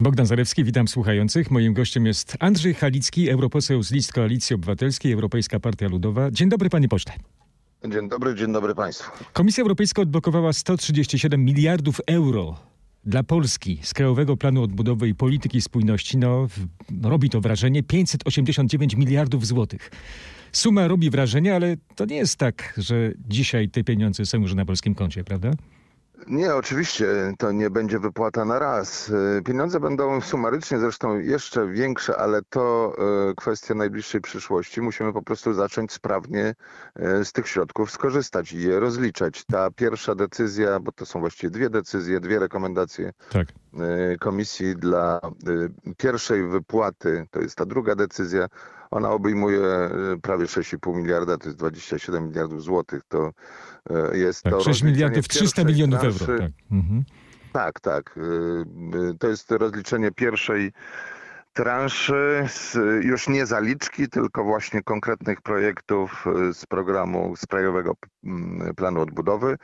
Bogdan Zarewski, witam słuchających. Moim gościem jest Andrzej Halicki, europoseł z list Koalicji Obywatelskiej, Europejska Partia Ludowa. Dzień dobry, panie pośle. Dzień dobry, dzień dobry państwu. Komisja Europejska odblokowała 137 miliardów euro dla Polski z Krajowego Planu Odbudowy i Polityki Spójności. No, robi to wrażenie 589 miliardów złotych. Suma robi wrażenie, ale to nie jest tak, że dzisiaj te pieniądze są już na polskim koncie, prawda? Nie, oczywiście to nie będzie wypłata na raz. E, pieniądze będą sumarycznie zresztą jeszcze większe, ale to e, kwestia najbliższej przyszłości. Musimy po prostu zacząć sprawnie e, z tych środków skorzystać i je rozliczać. Ta pierwsza decyzja, bo to są właściwie dwie decyzje, dwie rekomendacje tak. komisji dla pierwszej wypłaty, to jest ta druga decyzja, ona obejmuje prawie 6,5 miliarda, to jest 27 miliardów złotych. To jest tak, to 6 miliardów 300 milionów euro. Tak. Mhm. tak, tak. To jest rozliczenie pierwszej transzy, już nie zaliczki, tylko właśnie konkretnych projektów z programu, z Krajowego Planu Odbudowy.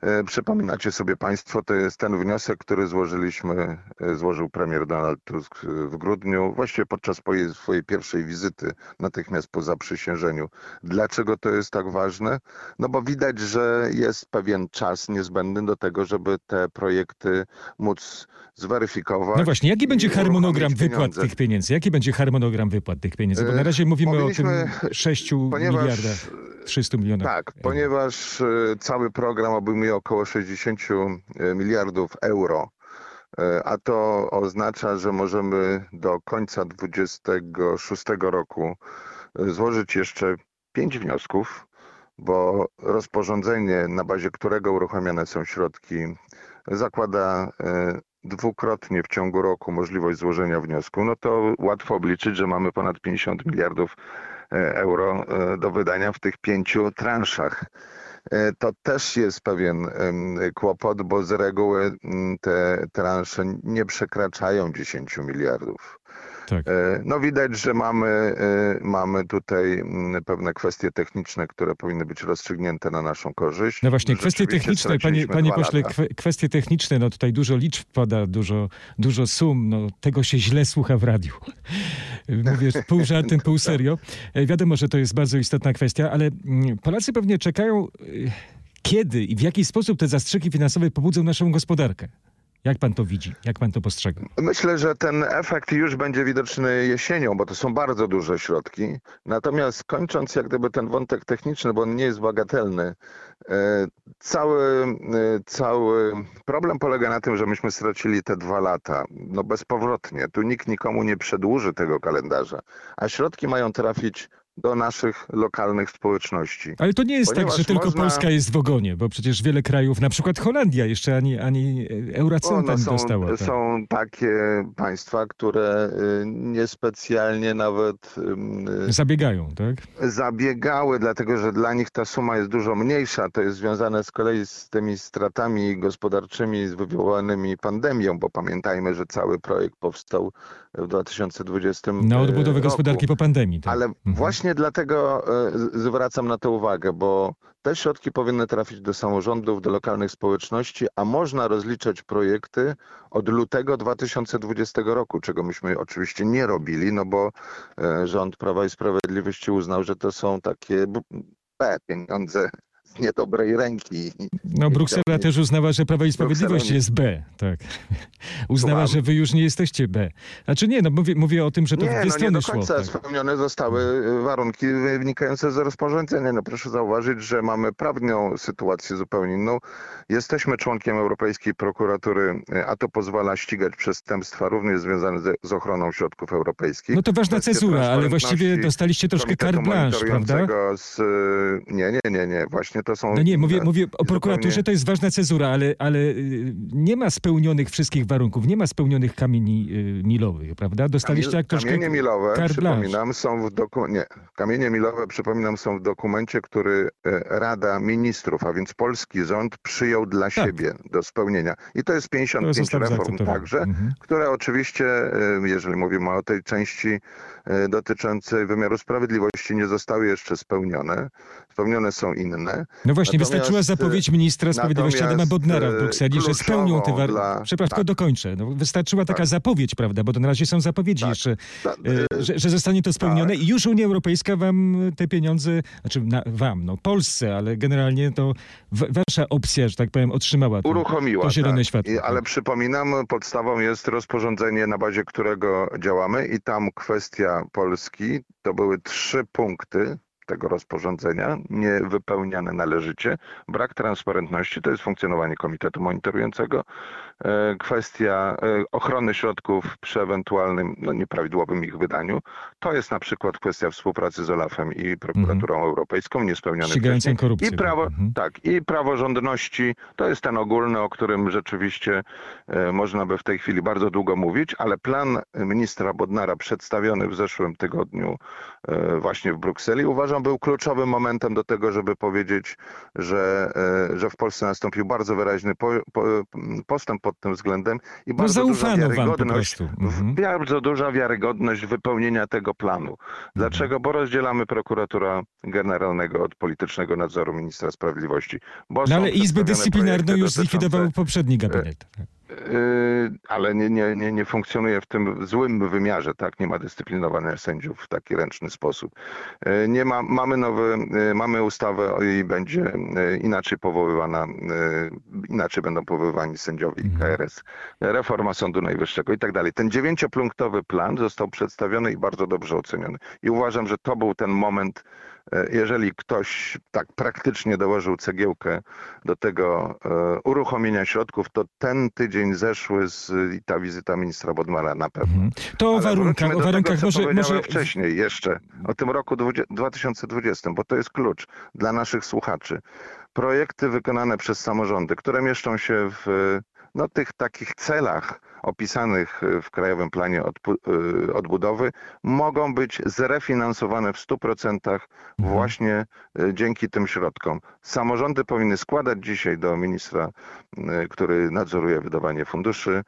E, przypominacie sobie Państwo, to jest ten wniosek, który złożyliśmy, e, złożył premier Donald Tusk w grudniu, właściwie podczas swojej pierwszej wizyty, natychmiast po zaprzysiężeniu. Dlaczego to jest tak ważne? No bo widać, że jest pewien czas niezbędny do tego, żeby te projekty móc zweryfikować. No właśnie, jaki będzie harmonogram wypłat tych pieniędzy? Jaki będzie harmonogram wypłat tych pieniędzy? Bo na razie mówimy o tym 6 miliardach. 300 milionów. Tak, ponieważ cały program obejmuje około 60 e, miliardów euro. E, a to oznacza, że możemy do końca 2026 roku e, złożyć jeszcze pięć wniosków, bo rozporządzenie, na bazie którego uruchamiane są środki, zakłada dwukrotnie w ciągu roku możliwość złożenia wniosku, no to łatwo obliczyć, że mamy ponad 50 miliardów euro do wydania w tych pięciu transzach. E, to też jest pewien kłopot, bo z reguły te transze nie przekraczają 10 miliardów. Tak. E, no widać, że mamy, e, mamy tutaj mm, pewne kwestie techniczne, które powinny być rozstrzygnięte na naszą korzyść. No właśnie, kwestie techniczne, panie, panie pośle, kwestie techniczne, no tutaj dużo liczb pada, dużo, dużo sum, no tego się źle słucha w radiu. Mówię pół żartem, pół serio. E, wiadomo, że to jest bardzo istotna kwestia, ale mm, Polacy pewnie czekają, kiedy i w jaki sposób te zastrzyki finansowe pobudzą naszą gospodarkę. Jak pan to widzi? Jak pan to postrzega? Myślę, że ten efekt już będzie widoczny jesienią, bo to są bardzo duże środki. Natomiast kończąc jak gdyby ten wątek techniczny, bo on nie jest bagatelny, e, cały, e, cały problem polega na tym, że myśmy stracili te dwa lata. No bezpowrotnie. Tu nikt nikomu nie przedłuży tego kalendarza, a środki mają trafić do naszych lokalnych społeczności. Ale to nie jest Ponieważ tak, że tylko można... Polska jest w ogonie, bo przecież wiele krajów, na przykład Holandia jeszcze ani, ani eurocenta nie dostała. Tak. Są takie państwa, które y, niespecjalnie nawet... Zabiegają, tak? Zabiegały, dlatego że dla nich ta suma jest dużo mniejsza. To jest związane z kolei z tymi stratami gospodarczymi wywołanymi pandemią, bo pamiętajmy, że cały projekt powstał w 2020 Na odbudowę roku. gospodarki po pandemii. Tak? Ale mhm. właśnie dlatego e, zwracam na to uwagę, bo te środki powinny trafić do samorządów, do lokalnych społeczności, a można rozliczać projekty od lutego 2020 roku, czego myśmy oczywiście nie robili, no bo e, rząd Prawa i Sprawiedliwości uznał, że to są takie pieniądze niedobrej ręki. No Bruksela też uznała, że Prawo i Sprawiedliwość jest B, tak. Uznała, że wy już nie jesteście B. Znaczy nie, no mówię, mówię o tym, że to nie, w dwie no strony nie do końca szło. Tak. spełnione zostały y, warunki wynikające z rozporządzenia. No proszę zauważyć, że mamy prawną sytuację zupełnie inną. Jesteśmy członkiem Europejskiej Prokuratury, y, a to pozwala ścigać przestępstwa również związane z, ochroną środków europejskich. No to ważna cezura, ale właściwie dostaliście troszkę carte blanche, prawda? Z, y, nie, nie, nie, nie. Właśnie to są... No nie, mówię, mówię o prokuraturze, zupełnie... to jest ważna cezura, ale, ale y, nie ma spełnionych wszystkich warunków, nie ma spełnionych kamieni y, milowych, prawda? Dostaliście jak troszkę Kamienie milowe, przypominam, są w dokumencie... Nie, kamienie milowe, przypominam, są w dokumencie, który e, Rada Ministrów, a więc polski rząd przyjął dla tak. siebie do spełnienia. I to jest 55 to reform także, mhm. które oczywiście, e, jeżeli mówimy o tej części e, dotyczącej wymiaru sprawiedliwości, nie zostały jeszcze spełnione. Spełnione są inne. No właśnie, natomiast, wystarczyła zapowiedź ministra sprawiedliwości Adama Bodnara w Brukseli, że spełnią te warunki. Przepraszam, tak. dokończę. No, wystarczyła taka tak. zapowiedź, prawda, bo na razie są zapowiedzi tak. jeszcze, tak. że, że, zostanie to spełnione tak. i już Unia Europejska wam te pieniądze, znaczy na, wam, no Polsce, ale generalnie to wasza opcja, że tak powiem, otrzymała to, Uruchomiła, to zielone światło. I, ale przypominam, podstawą jest rozporządzenie, na bazie którego działamy i tam kwestia Polski to były trzy punkty tego rozporządzenia, nie wypełniane należycie. Brak transparentności to jest funkcjonowanie komitetu monitorującego. E, kwestia e, ochrony środków przy ewentualnym no, nieprawidłowym ich wydaniu. To jest na przykład kwestia współpracy z OLAF-em i prokuraturą mhm. europejską, niespełnione wcześniej. korupcję. I prawo, mhm. tak, i praworządności to jest ten ogólny, o którym rzeczywiście e, można by w tej chwili bardzo długo mówić, ale plan ministra Bodnara przedstawiony w zeszłym tygodniu właśnie w Brukseli uważam był kluczowym momentem do tego, żeby powiedzieć, że, że w Polsce nastąpił bardzo wyraźny po, po, postęp pod tym względem i no bardzo duża wiarygodność, mhm. bardzo duża wiarygodność wypełnienia tego planu. Dlaczego? Mhm. Bo rozdzielamy prokuratura generalnego od politycznego nadzoru ministra sprawiedliwości. no ale Izbę Dyscyplinarną już zlikwidował poprzedni gabinet. Yy, ale nie, nie, nie, nie funkcjonuje w tym złym wymiarze, tak? Nie ma dyscyplinowania sędziów w taki ręczny sposób. Yy, nie ma, mamy nowy, yy, mamy ustawę i będzie inaczej powoływana, inaczej będą powoływani sędziowie mhm. KRS, reforma Sądu Najwyższego i tak dalej. Ten dziewięciopunktowy plan został przedstawiony i bardzo dobrze oceniony. I uważam, że to był ten moment, jeżeli ktoś tak praktycznie dołożył cegiełkę do tego e, uruchomienia środków, to ten tydzień zeszły z, ta wizyta ministra Bodmara na pewno. Mhm. To o warunkach, o warunkach tego, może, może... wcześniej jeszcze, o tym roku 2020, bo to jest klucz dla naszych słuchaczy. Projekty wykonane przez samorządy, które mieszczą się w no, tych takich celach opisanych w Krajowym Planie y, Odbudowy mogą być zrefinansowane w 100% mhm. właśnie y, dzięki tym środkom. Samorządy powinny składać dzisiaj do ministra, który nadzoruje wydawanie funduszy,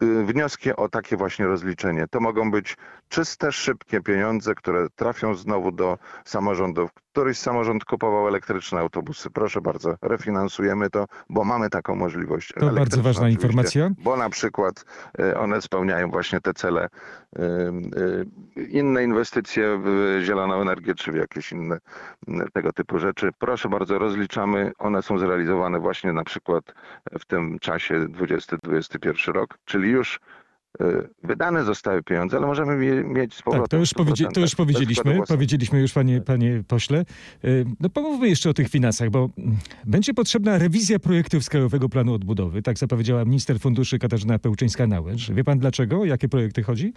wnioski o takie właśnie rozliczenie. To mogą być czyste, szybkie pieniądze, które trafią znowu do samorządów. Któryś samorząd kupował elektryczne autobusy. Proszę bardzo, refinansujemy to, bo mamy taką możliwość. To bardzo ważna informacja. Bo na przykład e, one spełniają właśnie te cele. E, inne inwestycje w zieloną energię, czy w jakieś inne tego typu rzeczy. Proszę bardzo, rozliczamy. One są zrealizowane właśnie na przykład w tym czasie 2021 rok, czyli już E, wydane zostały pieniądze, ale możemy mieć z powrotem. Tak, to już, powiedzi to już powiedzieliśmy, powiedzieliśmy już panie, panie pośle. E, no pomówmy jeszcze o tych finansach, bo będzie potrzebna rewizja projektów z Krajowego Planu Odbudowy, tak zapowiedziała minister funduszy Katarzyna Pełczyńska-Nałęcz. Wie pan dlaczego? Jakie projekty chodzi?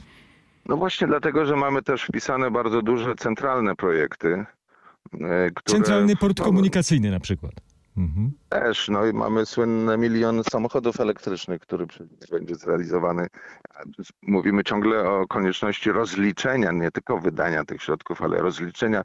No właśnie dlatego, że mamy też wpisane bardzo duże centralne projekty. E, które... Centralny port komunikacyjny na przykład. Mhm. Też, no i mamy słynny milion samochodów elektrycznych, który będzie zrealizowany. Mówimy ciągle o konieczności rozliczenia, nie tylko wydania tych środków, ale rozliczenia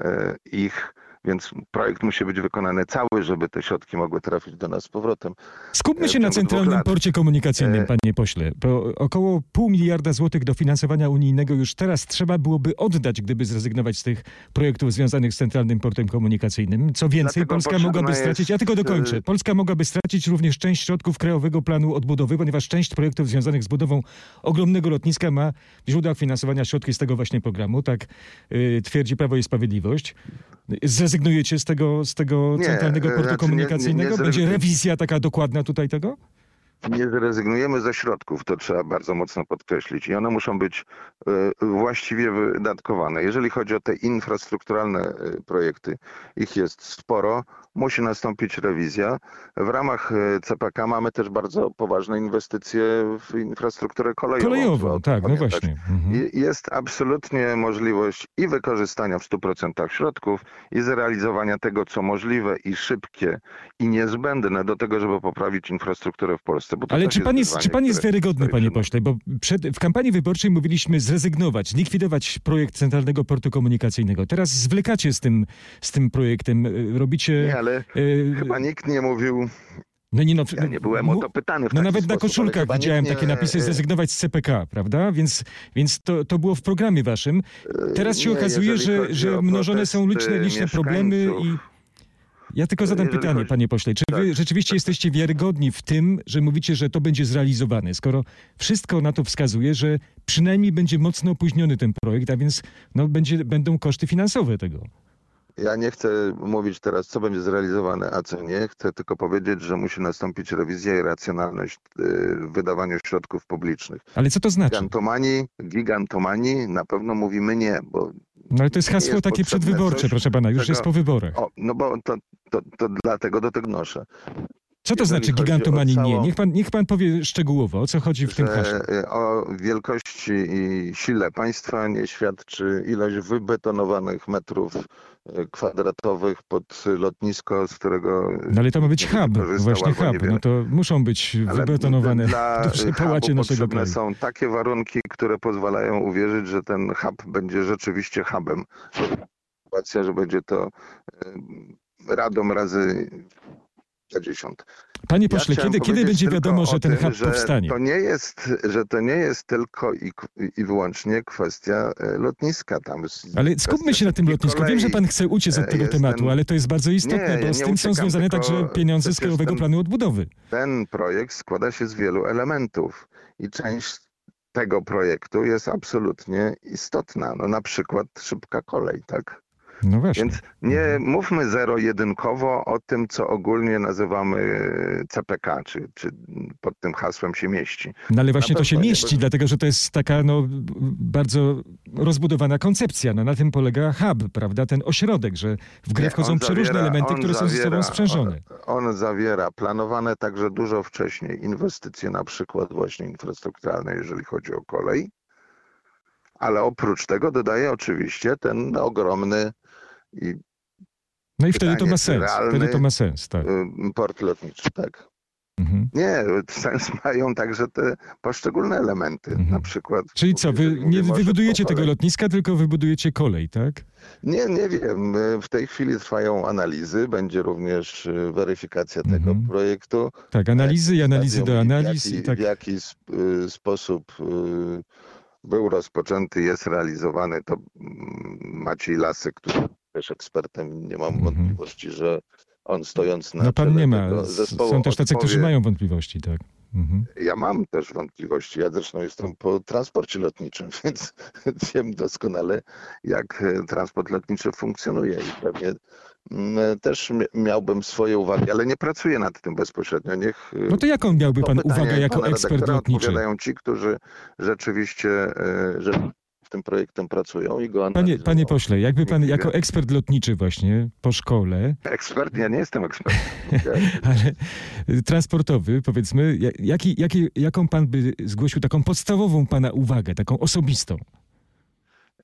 e, ich więc projekt musi być wykonany cały, żeby te środki mogły trafić do nas z powrotem. Skupmy się na Centralnym Porcie Komunikacyjnym, e, panie pośle. Bo około pół miliarda złotych dofinansowania unijnego już teraz trzeba byłoby oddać, gdyby zrezygnować z tych projektów związanych z Centralnym Portem Komunikacyjnym. Co więcej, Dlatego Polska mogłaby stracić, ja tylko dokończę, e, Polska mogłaby stracić również część środków Krajowego Planu Odbudowy, ponieważ część projektów związanych z budową ogromnego lotniska ma w źródłach finansowania środki z tego właśnie programu. Tak twierdzi Prawo i Sprawiedliwość. Zrezygnujecie z tego, z tego centralnego portu znaczy komunikacyjnego? Będzie rewizja taka dokładna tutaj tego? Nie zrezygnujemy ze środków, to trzeba bardzo mocno podkreślić i one muszą być e, właściwie wydatkowane. Jeżeli chodzi o te infrastrukturalne e, projekty, ich jest sporo, musi nastąpić rewizja. W ramach e, CPK mamy też bardzo poważne inwestycje w infrastrukturę kolejową. Kolejową, tak, no pamiętać. no właśnie. Mhm. Jest absolutnie możliwość i wykorzystania w 100% środków i zrealizowania tego, co możliwe i szybkie i niezbędne do tego, żeby poprawić infrastrukturę w Polsce. Ale czy pan, jest, czy pan jest wiarygodny, panie pośle? Bo przed, w kampanii wyborczej mówiliśmy zrezygnować, likwidować projekt Centralnego Portu Komunikacyjnego. Teraz zwlekacie z tym, z tym projektem, e, robicie... Nie, ale y chyba nikt nie mówił no nie, no, ja nie byłem o to pytany. no nawet sposób, na koszulkach widziałem nie, takie napisy zrezygnować z CPK, prawda? Więc, więc to, to było w programie waszym. Teraz się nie, okazuje, że, że mnożone są liczne, liczne problemy i Ja tylko zadam Jeżeli pytanie, chodzi- panie pośle. Czy wy Tak. rzeczywiście jesteście wiarygodni w tym, że mówicie, że to będzie zrealizowane, skoro wszystko na to wskazuje, że przynajmniej będzie mocno opóźniony ten projekt, a więc no, będzie, będą koszty finansowe tego. Ja nie chcę mówić teraz, co będzie zrealizowane, a co nie. Chcę tylko powiedzieć, że musi nastąpić rewizja i racjonalność y, w wydawaniu środków publicznych. Ale co to znaczy? Gigantomanii, gigantomanii na pewno mówimy nie, bo No ale to jest hasło jest takie przedwyborcze, coś, proszę pana, już czego- jest po wyborach. o, no bo to, to, to dlatego do tego noszę. Co to znaczy gigantomanii nie? całą- Niech pan, niech pan powie szczegółowo, o co chodzi w tym haśle. y, o wielkości i sile państwa nie świadczy ilość wybetonowanych metrów y, kwadratowych pod lotnisko, z którego No ale to ma być nie hub, właśnie hub. No to muszą być Ale wybetonowane dla duże pałacie naszego kraju. są takie warunki, które pozwalają uwierzyć, że ten hub będzie rzeczywiście hubem. Sytuacja, że będzie to y, radom razy 50. Panie Ja pośle, chciałem kiedy, kiedy będzie wiadomo, że ten hub że powstanie? To nie jest, że to nie jest tylko i, i wyłącznie kwestia e, lotniska. Tam Ale skupmy się na tym lotnisku. Wiem, że pan chce uciec od E, tego tematu, ale to jest bardzo istotne, Nie, bo ja z tym są związane także pieniądze z Krajowego ten- Planu Odbudowy. Ten projekt składa się z wielu elementów i część tego projektu jest absolutnie istotna. No na przykład szybka kolej, tak? No właśnie. Więc nie Mhm. mówmy zero-jedynkowo o tym, co ogólnie nazywamy CPK, czy, czy pod tym hasłem się mieści. No ale właśnie to się nie mieści, dlatego że to jest taka no, bardzo rozbudowana koncepcja. No, na tym polega hub, prawda? Ten ośrodek, że w grę Nie, wchodzą on przeróżne zawiera- elementy, on które są ze sobą zawiera- sprzężone. On zawiera planowane także dużo wcześniej inwestycje, na przykład właśnie infrastrukturalne, jeżeli chodzi o kolej. Ale oprócz tego dodaje oczywiście ten ogromny i, No i wtedy to ma sens. Wtedy to ma sens, tak. y, port lotniczy, tak. Mhm. Nie, sens mają także te poszczególne elementy, Mhm. na przykład. Czyli co, wy nie wybudujecie tego lotniska, tylko wybudujecie kolej, tak? Nie, nie wiem. W tej chwili trwają analizy, będzie również y, weryfikacja tego Mhm. projektu. Tak, analizy i analizy do analiz w jaki, tak. w jaki sp- y, sposób y, był rozpoczęty, jest realizowany, to mm, Maciej Lasek, który też ekspertem, nie mam Mhm. wątpliwości, że on stojąc na No pan nie ma. zespołu Są też tacy, którzy mają wątpliwości, tak. Mhm. Ja mam też wątpliwości. Ja zresztą jestem po transporcie lotniczym, więc wiem doskonale, jak transport lotniczy funkcjonuje i pewnie mm, też mi- miałbym swoje uwagi, ale nie pracuję nad tym bezpośrednio. Niech e, No to jaką miałby pan uwagę jako ekspert lotniczy? Odpowiadają ci, którzy rzeczywiście e, tym projektem pracują i go Panie, analizują. panie pośle, jakby pan jako ekspert lotniczy właśnie po szkole, Ekspert? Ja nie jestem ekspertem. Ale y, transportowy, powiedzmy, ja- jaki, jaki, jaką pan by zgłosił taką podstawową pana uwagę, taką osobistą?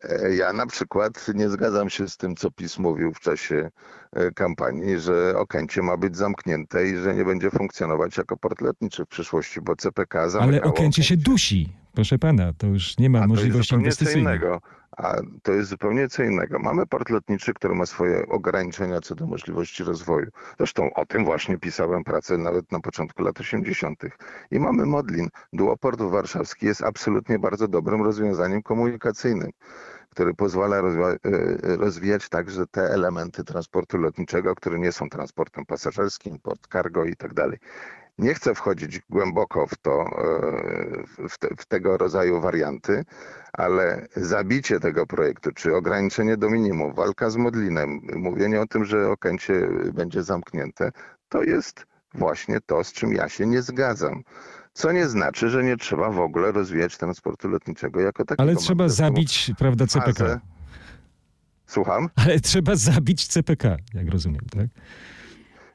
E, Ja na przykład nie zgadzam się z tym, co PiS mówił w czasie e, kampanii, że Okęcie ma być zamknięte i że nie będzie funkcjonować jako port lotniczy w przyszłości, bo CPK zamykało Ale Okęcie się dusi, proszę pana, to już nie ma A możliwości inwestycyjnej. A to jest zupełnie co innego. Mamy port lotniczy, który ma swoje ograniczenia co do możliwości rozwoju. Zresztą o tym właśnie pisałem pracę nawet na początku lat 80. I mamy Modlin. Duoport warszawski jest absolutnie bardzo dobrym rozwiązaniem komunikacyjnym, który pozwala rozwa- e, rozwijać także te elementy transportu lotniczego, które nie są transportem pasażerskim, port cargo i tak dalej. Nie chcę wchodzić głęboko w to, e, w, te, w tego rodzaju warianty, ale zabicie tego projektu, czy ograniczenie do minimum, walka z Modlinem, mówienie o tym, że Okęcie będzie zamknięte, to jest właśnie to, z czym ja się nie zgadzam. Co nie znaczy, że nie trzeba w ogóle rozwijać transportu lotniczego jako takiego. Ale trzeba zabić, prawda, CPK. fazę- Słucham? Ale trzeba zabić CPK, jak rozumiem, tak?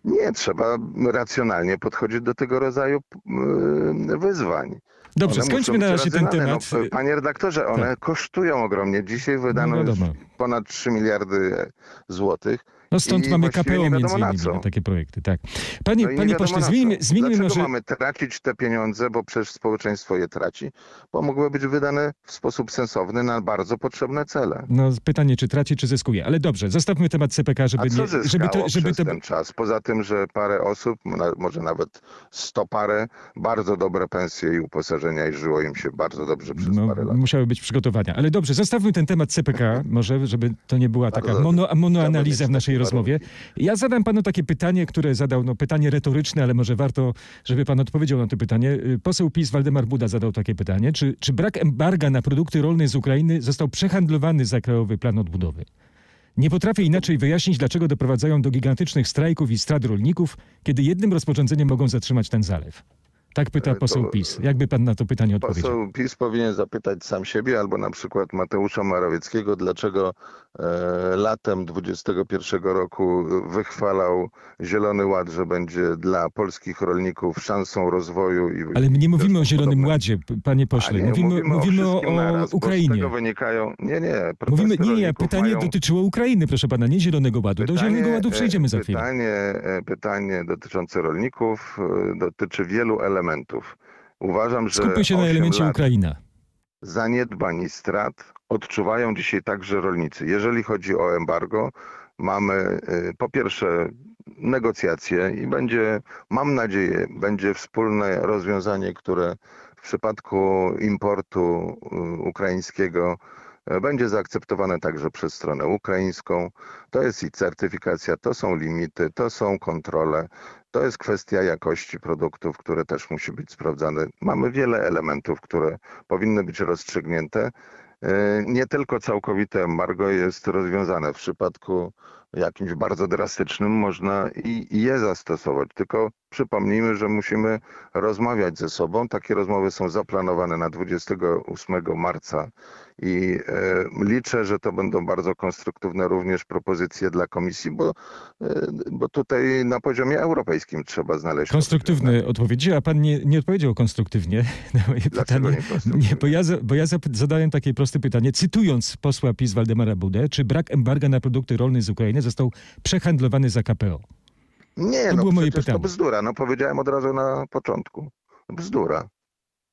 Nie, trzeba racjonalnie podchodzić do tego rodzaju yy, wyzwań. Dobrze, One skończmy na razie ten racjonalne. temat. No, panie redaktorze, one kosztują ogromnie. Dzisiaj wydano No już ponad 3 miliardy złotych. No stąd i mamy KPO między innymi na takie projekty, tak. Panie, No panie pośle, zmieńmy, zmieńmy Dlaczego może... mamy tracić te pieniądze, bo przecież społeczeństwo je traci, bo mogły być wydane w sposób sensowny na bardzo potrzebne cele. No pytanie, czy traci, czy zyskuje. Ale dobrze, zostawmy temat CPK, A żeby co nie... Żeby to, żeby przez to, ten czas? Poza tym, że parę osób, może nawet sto parę, bardzo dobre pensje i uposażenia i żyło im się bardzo dobrze przez no, parę lat. musiały być przygotowania. Ale dobrze, zostawmy ten temat CPK, może, żeby to nie była taka mono, monoanaliza w naszej naszej rozmowie. Ja zadam panu takie pytanie, które zadał, no pytanie retoryczne, ale może warto, żeby pan odpowiedział na to pytanie. Y, poseł PiS Waldemar Buda zadał takie pytanie. Czy, czy brak embarga na produkty rolne z Ukrainy został przehandlowany za Krajowy Plan Odbudowy? Nie potrafię inaczej wyjaśnić, dlaczego doprowadzają do gigantycznych strajków i strat rolników, kiedy jednym rozporządzeniem mogą zatrzymać ten zalew. Tak pyta poseł to, PiS. Jakby pan na to pytanie odpowiedział? Poseł PiS powinien zapytać sam siebie albo na przykład Mateusza Morawieckiego, dlaczego e, latem 2021 roku wychwalał Zielony Ład, że będzie dla polskich rolników szansą rozwoju. I, Ale my nie mówimy o Zielonym Ładzie, panie pośle. Nie, mówimy, mówimy, mówimy o, o naraz, Ukrainie. Z tego wynikają... Nie, nie. Mówimy, nie, nie, pytanie mają... dotyczyło Ukrainy, proszę pana, nie Zielonego Ładu. Pytanie, Do Zielonego Ładu przejdziemy za chwilę. Pytanie, e, pytanie dotyczące rolników e, dotyczy wielu elementów elementów. Uważam, że. Skupmy się na elemencie Ukraina. Zaniedbań i strat odczuwają dzisiaj także rolnicy. Jeżeli chodzi o embargo, mamy y, po pierwsze negocjacje i będzie, mam nadzieję, będzie wspólne rozwiązanie, które w przypadku importu y, ukraińskiego będzie zaakceptowane także przez stronę ukraińską. To jest i certyfikacja, to są limity, to są kontrole, to jest kwestia jakości produktów, które też musi być sprawdzane. Mamy wiele elementów, które powinny być rozstrzygnięte. E, nie tylko całkowite embargo jest rozwiązane. W przypadku jakimś bardzo drastycznym można i je zastosować. Tylko przypomnijmy, że musimy rozmawiać ze sobą. Takie rozmowy są zaplanowane na 28 marca i e, liczę, że to będą bardzo konstruktywne również propozycje dla komisji, bo, e, bo tutaj na poziomie europejskim trzeba znaleźć. Konstruktywne odpowiedzi, a pan nie, nie odpowiedział konstruktywnie na moje Dlaczego pytanie. Nie, nie, bo ja, bo ja zadałem takie proste pytanie, cytując posła PiS Waldemara Budę, czy brak embarga na produkty rolne z Ukrainy został przehandlowany za KPO? Nie, to no było moje pytanie. to bzdura. No powiedziałem od razu na początku. Bzdura.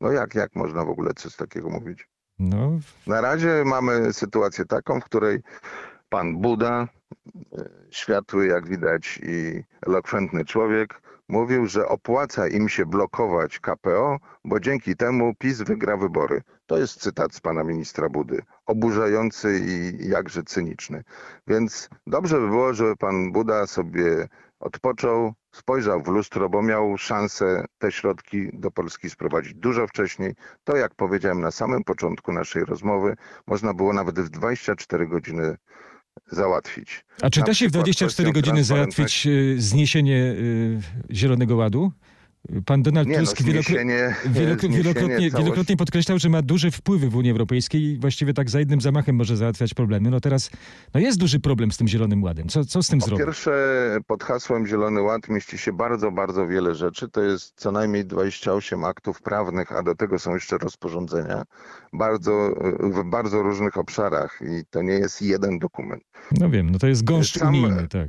No jak, jak można w ogóle coś takiego mówić? No. Na razie mamy sytuację taką, w której pan Buda, e, światły jak widać i elokwentny człowiek, mówił, że opłaca im się blokować KPO, bo dzięki temu PiS wygra wybory. To jest cytat z pana ministra Budy. Oburzający i jakże cyniczny. Więc dobrze by było, żeby pan Buda sobie odpoczął, spojrzał w lustro, bo miał szansę te środki do Polski sprowadzić dużo wcześniej. To, jak powiedziałem na samym początku naszej rozmowy, można było nawet w 24 godziny załatwić. A czy da się w 24 godziny załatwić y, zniesienie y, Zielonego Ładu? Pan Donald nie, Tusk no, wielokrotnie, wielokrotnie, wielokrotnie podkreślał, że ma duże wpływy w Unii Europejskiej i właściwie tak za jednym zamachem może załatwiać problemy. No teraz no jest duży problem z tym Zielonym Ładem. Co, co z tym po zrobić? pierwsze, pod hasłem Zielony Ład mieści się bardzo, bardzo wiele rzeczy. To jest co najmniej 28 aktów prawnych, a do tego są jeszcze rozporządzenia bardzo, w bardzo różnych obszarach i to nie jest jeden dokument. No wiem, no to jest gąszcz Sam, unijny, tak.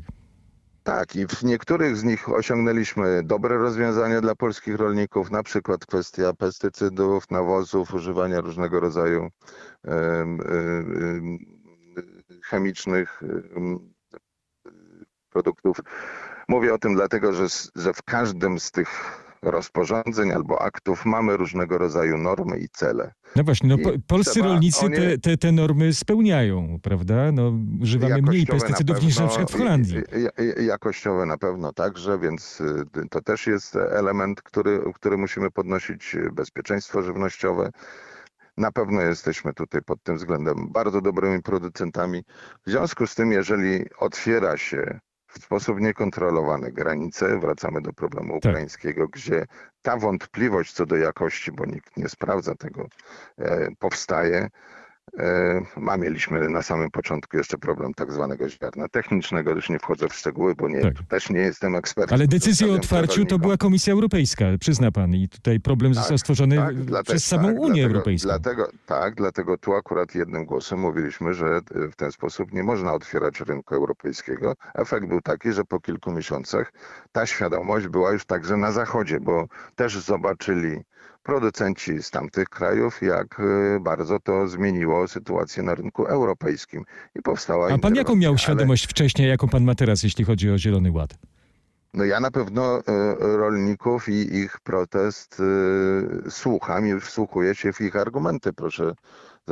Tak, i w niektórych z nich osiągnęliśmy dobre rozwiązania dla polskich rolników, na przykład kwestia pestycydów, nawozów, używania różnego rodzaju chemicznych produktów. Mówię o tym dlatego, że, że w każdym z tych rozporządzeń albo aktów mamy różnego rodzaju normy i cele. No właśnie, no, po, polscy rolnicy te, te, te normy spełniają, prawda? No, używamy mniej pestycydów na niż na przykład w Holandii. Jakościowe na pewno także, więc y, to też jest element, który, który musimy podnosić, bezpieczeństwo żywnościowe. Na pewno jesteśmy tutaj pod tym względem bardzo dobrymi producentami. W związku z tym, jeżeli otwiera się w sposób niekontrolowany granice. Wracamy do problemu tak. ukraińskiego, gdzie ta wątpliwość co do jakości, bo nikt nie sprawdza tego, e, powstaje. E, a mieliśmy na samym początku jeszcze problem tak zwanego ziarna technicznego, już nie wchodzę w szczegóły, bo nie, tak. też nie jestem ekspertem. Ale decyzję o otwarciu to była Komisja Europejska, przyzna pan, i tutaj problem tak, został stworzony tak, przez dlatego, samą tak, Unię dlatego, Europejską. Dlatego, tak, dlatego tu akurat jednym głosem mówiliśmy, że w ten sposób nie można otwierać rynku europejskiego. Efekt był taki, że po kilku miesiącach ta świadomość była już także na Zachodzie, bo też zobaczyli producenci z tamtych krajów, jak y, bardzo to zmieniło sytuację na rynku europejskim i powstała A pan jaką miał świadomość ale... wcześniej, jaką pan ma teraz, jeśli chodzi o Zielony Ład? No ja na pewno y, rolników i ich protest y, słucham i wsłuchuję się w ich argumenty. Proszę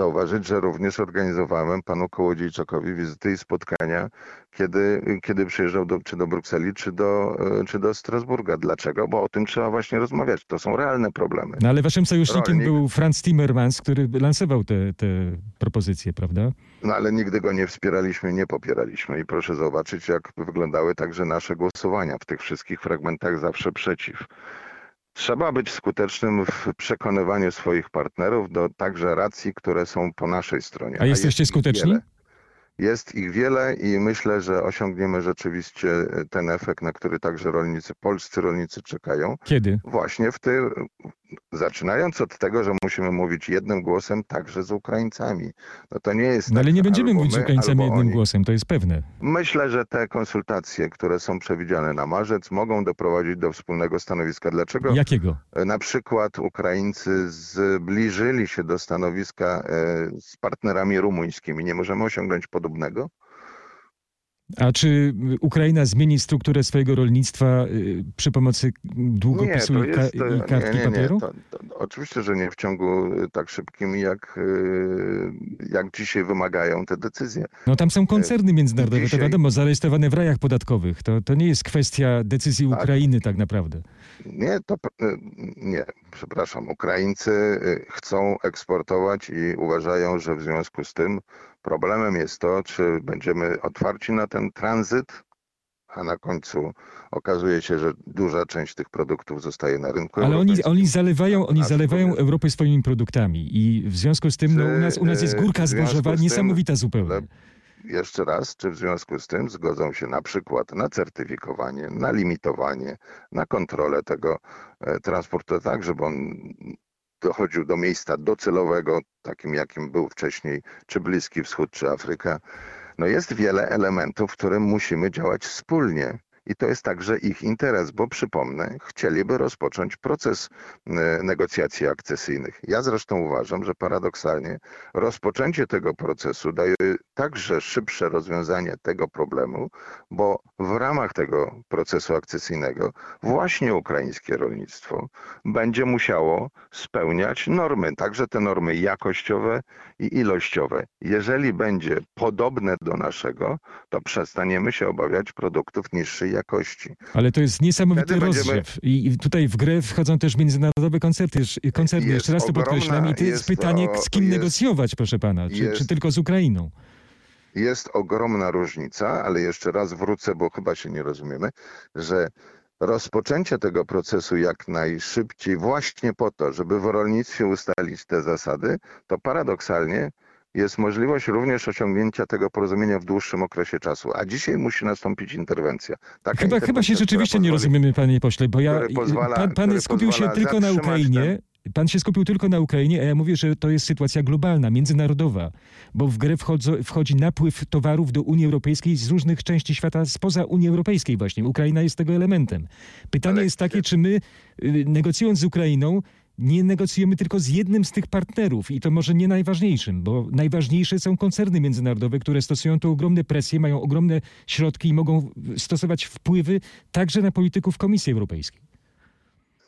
zauważyć, że również organizowałem panu Kołodziejczakowi wizyty i spotkania, kiedy, kiedy przyjeżdżał do, czy do Brukseli, czy do, e, czy do Strasburga. Dlaczego? Bo o tym trzeba właśnie rozmawiać. To są realne problemy. No ale waszym sojusznikiem Rolnik- był Franz Timmermans, który lansował te, te propozycje, prawda? No ale nigdy go nie wspieraliśmy, nie popieraliśmy i proszę zobaczyć, jak wyglądały także nasze głosowania w tych wszystkich fragmentach zawsze przeciw. Trzeba być skutecznym w przekonywaniu swoich partnerów do także racji, które są po naszej stronie. A jesteście jest skuteczni? wiele. Jest ich wiele i myślę, że osiągniemy rzeczywiście ten efekt, na który także rolnicy, polscy rolnicy czekają. Kiedy? Właśnie w tym, zaczynając od tego, że musimy mówić jednym głosem także z Ukraińcami. No to nie jest No ale tak, nie będziemy mówić z Ukraińcami jednym oni. głosem, to jest pewne. Myślę, że te konsultacje, które są przewidziane na marzec, mogą doprowadzić do wspólnego stanowiska. Dlaczego Jakiego? na przykład Ukraińcy zbliżyli się do stanowiska e, z partnerami rumuńskimi? Nie możemy osiągnąć podobnego? A czy Ukraina zmieni strukturę swojego rolnictwa y, przy pomocy długopisu to i, ka- jest, i kartki nie, nie, nie. papieru? To, to, oczywiście, że nie w ciągu e, tak szybkim, jak, jak dzisiaj wymagają te decyzje. No tam są koncerny międzynarodowe, to dzisiaj- wiadomo, zarejestrowane w rajach podatkowych. To, to nie jest kwestia decyzji Tak. Ukrainy tak naprawdę. Nie, to nie, przepraszam. Ukraińcy chcą eksportować i uważają, że w związku z tym problemem jest to, czy będziemy otwarci na ten tranzyt, a na końcu okazuje się, że duża część tych produktów zostaje na rynku Ale oni, oni zalewają, oni zalewają. Europę swoimi produktami i w związku z tym no, u, nas, u nas jest Czy, górka zbożowa niesamowita zupełnie. Jeszcze raz, czy w związku z tym zgodzą się na przykład na certyfikowanie, na limitowanie, na kontrolę tego e, transportu, tak, żeby on dochodził do miejsca docelowego, takim jakim był wcześniej, czy Bliski Wschód, czy Afryka. No jest wiele elementów, w którym musimy działać wspólnie. I to jest także ich interes, bo przypomnę, chcieliby rozpocząć proces e, negocjacji akcesyjnych. Ja zresztą uważam, że paradoksalnie rozpoczęcie tego procesu daje także szybsze rozwiązanie tego problemu, bo w ramach tego procesu akcesyjnego właśnie ukraińskie rolnictwo będzie musiało spełniać normy, także te normy jakościowe i ilościowe. Jeżeli będzie podobne do naszego, to przestaniemy się obawiać produktów niższej jakości. Ale to jest niesamowity Wtedy będziemy- rozrzew. I tutaj w grę wchodzą też międzynarodowe koncerty, koncerny. Jest Jeszcze raz to ogromna- podkreślam. I to jest jest pytanie, to- z kim jest- negocjować, proszę pana? Czy, czy jest- tylko z Ukrainą? Jest ogromna różnica, ale jeszcze raz wrócę, bo chyba się nie rozumiemy, że rozpoczęcie tego procesu jak najszybciej właśnie po to, żeby w rolnictwie ustalić te zasady, to paradoksalnie jest możliwość również osiągnięcia tego porozumienia w dłuższym okresie czasu. A dzisiaj musi nastąpić interwencja. Taka Chyba, chyba interwencja, się która rzeczywiście nie pozwoli- rozumiemy, panie pośle, bo ja. pozwala- pan pan skupił się tylko na Ukrainie. Pan się skupił tylko na Ukrainie, a ja mówię, że to jest sytuacja globalna, międzynarodowa, bo w grę wchodzo, wchodzi napływ towarów do Unii Europejskiej z różnych części świata spoza Unii Europejskiej właśnie. Ukraina jest tego elementem. Pytanie Ale- jest takie, czy my y, negocjując z Ukrainą nie negocjujemy tylko z jednym z tych partnerów i to może nie najważniejszym, bo najważniejsze są koncerny międzynarodowe, które stosują tu ogromne presje, mają ogromne środki i mogą stosować wpływy także na polityków Komisji Europejskiej.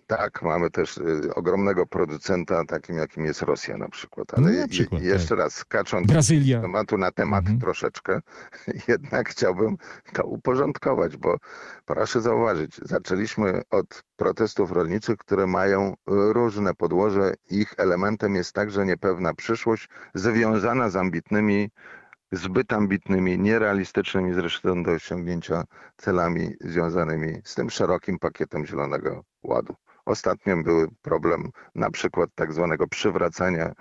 Tak, mamy też y, ogromnego producenta, takim jakim jest Rosja na przykład. No, Ale na je- przykład, jeszcze raz, skacząc Brazylia. z tematu na temat Mhm. troszeczkę, jednak chciałbym to uporządkować, bo proszę zauważyć, zaczęliśmy od protestów rolniczych, które mają y, różne podłoże. Ich elementem jest także niepewna przyszłość, związana z ambitnymi zbyt ambitnymi, nierealistycznymi zresztą do osiągnięcia celami związanymi z tym szerokim pakietem Zielonego Ładu. Ostatnio był problem na przykład tak zwanego przywracania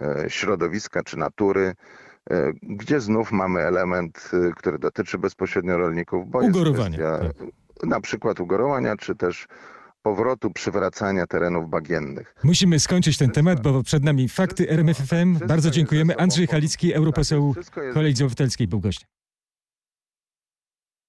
e, środowiska czy natury, e, gdzie znów mamy element, e, który dotyczy bezpośrednio rolników, bo Ugorowania, jest kwestia na przykład ugorowania, czy też powrotu, przywracania terenów bagiennych. Musimy skończyć ten temat, bo przed nami fakty RMFFM. Bardzo dziękujemy. Andrzej Halicki, europoseł jest Koalicji Obywatelskiej był gościem.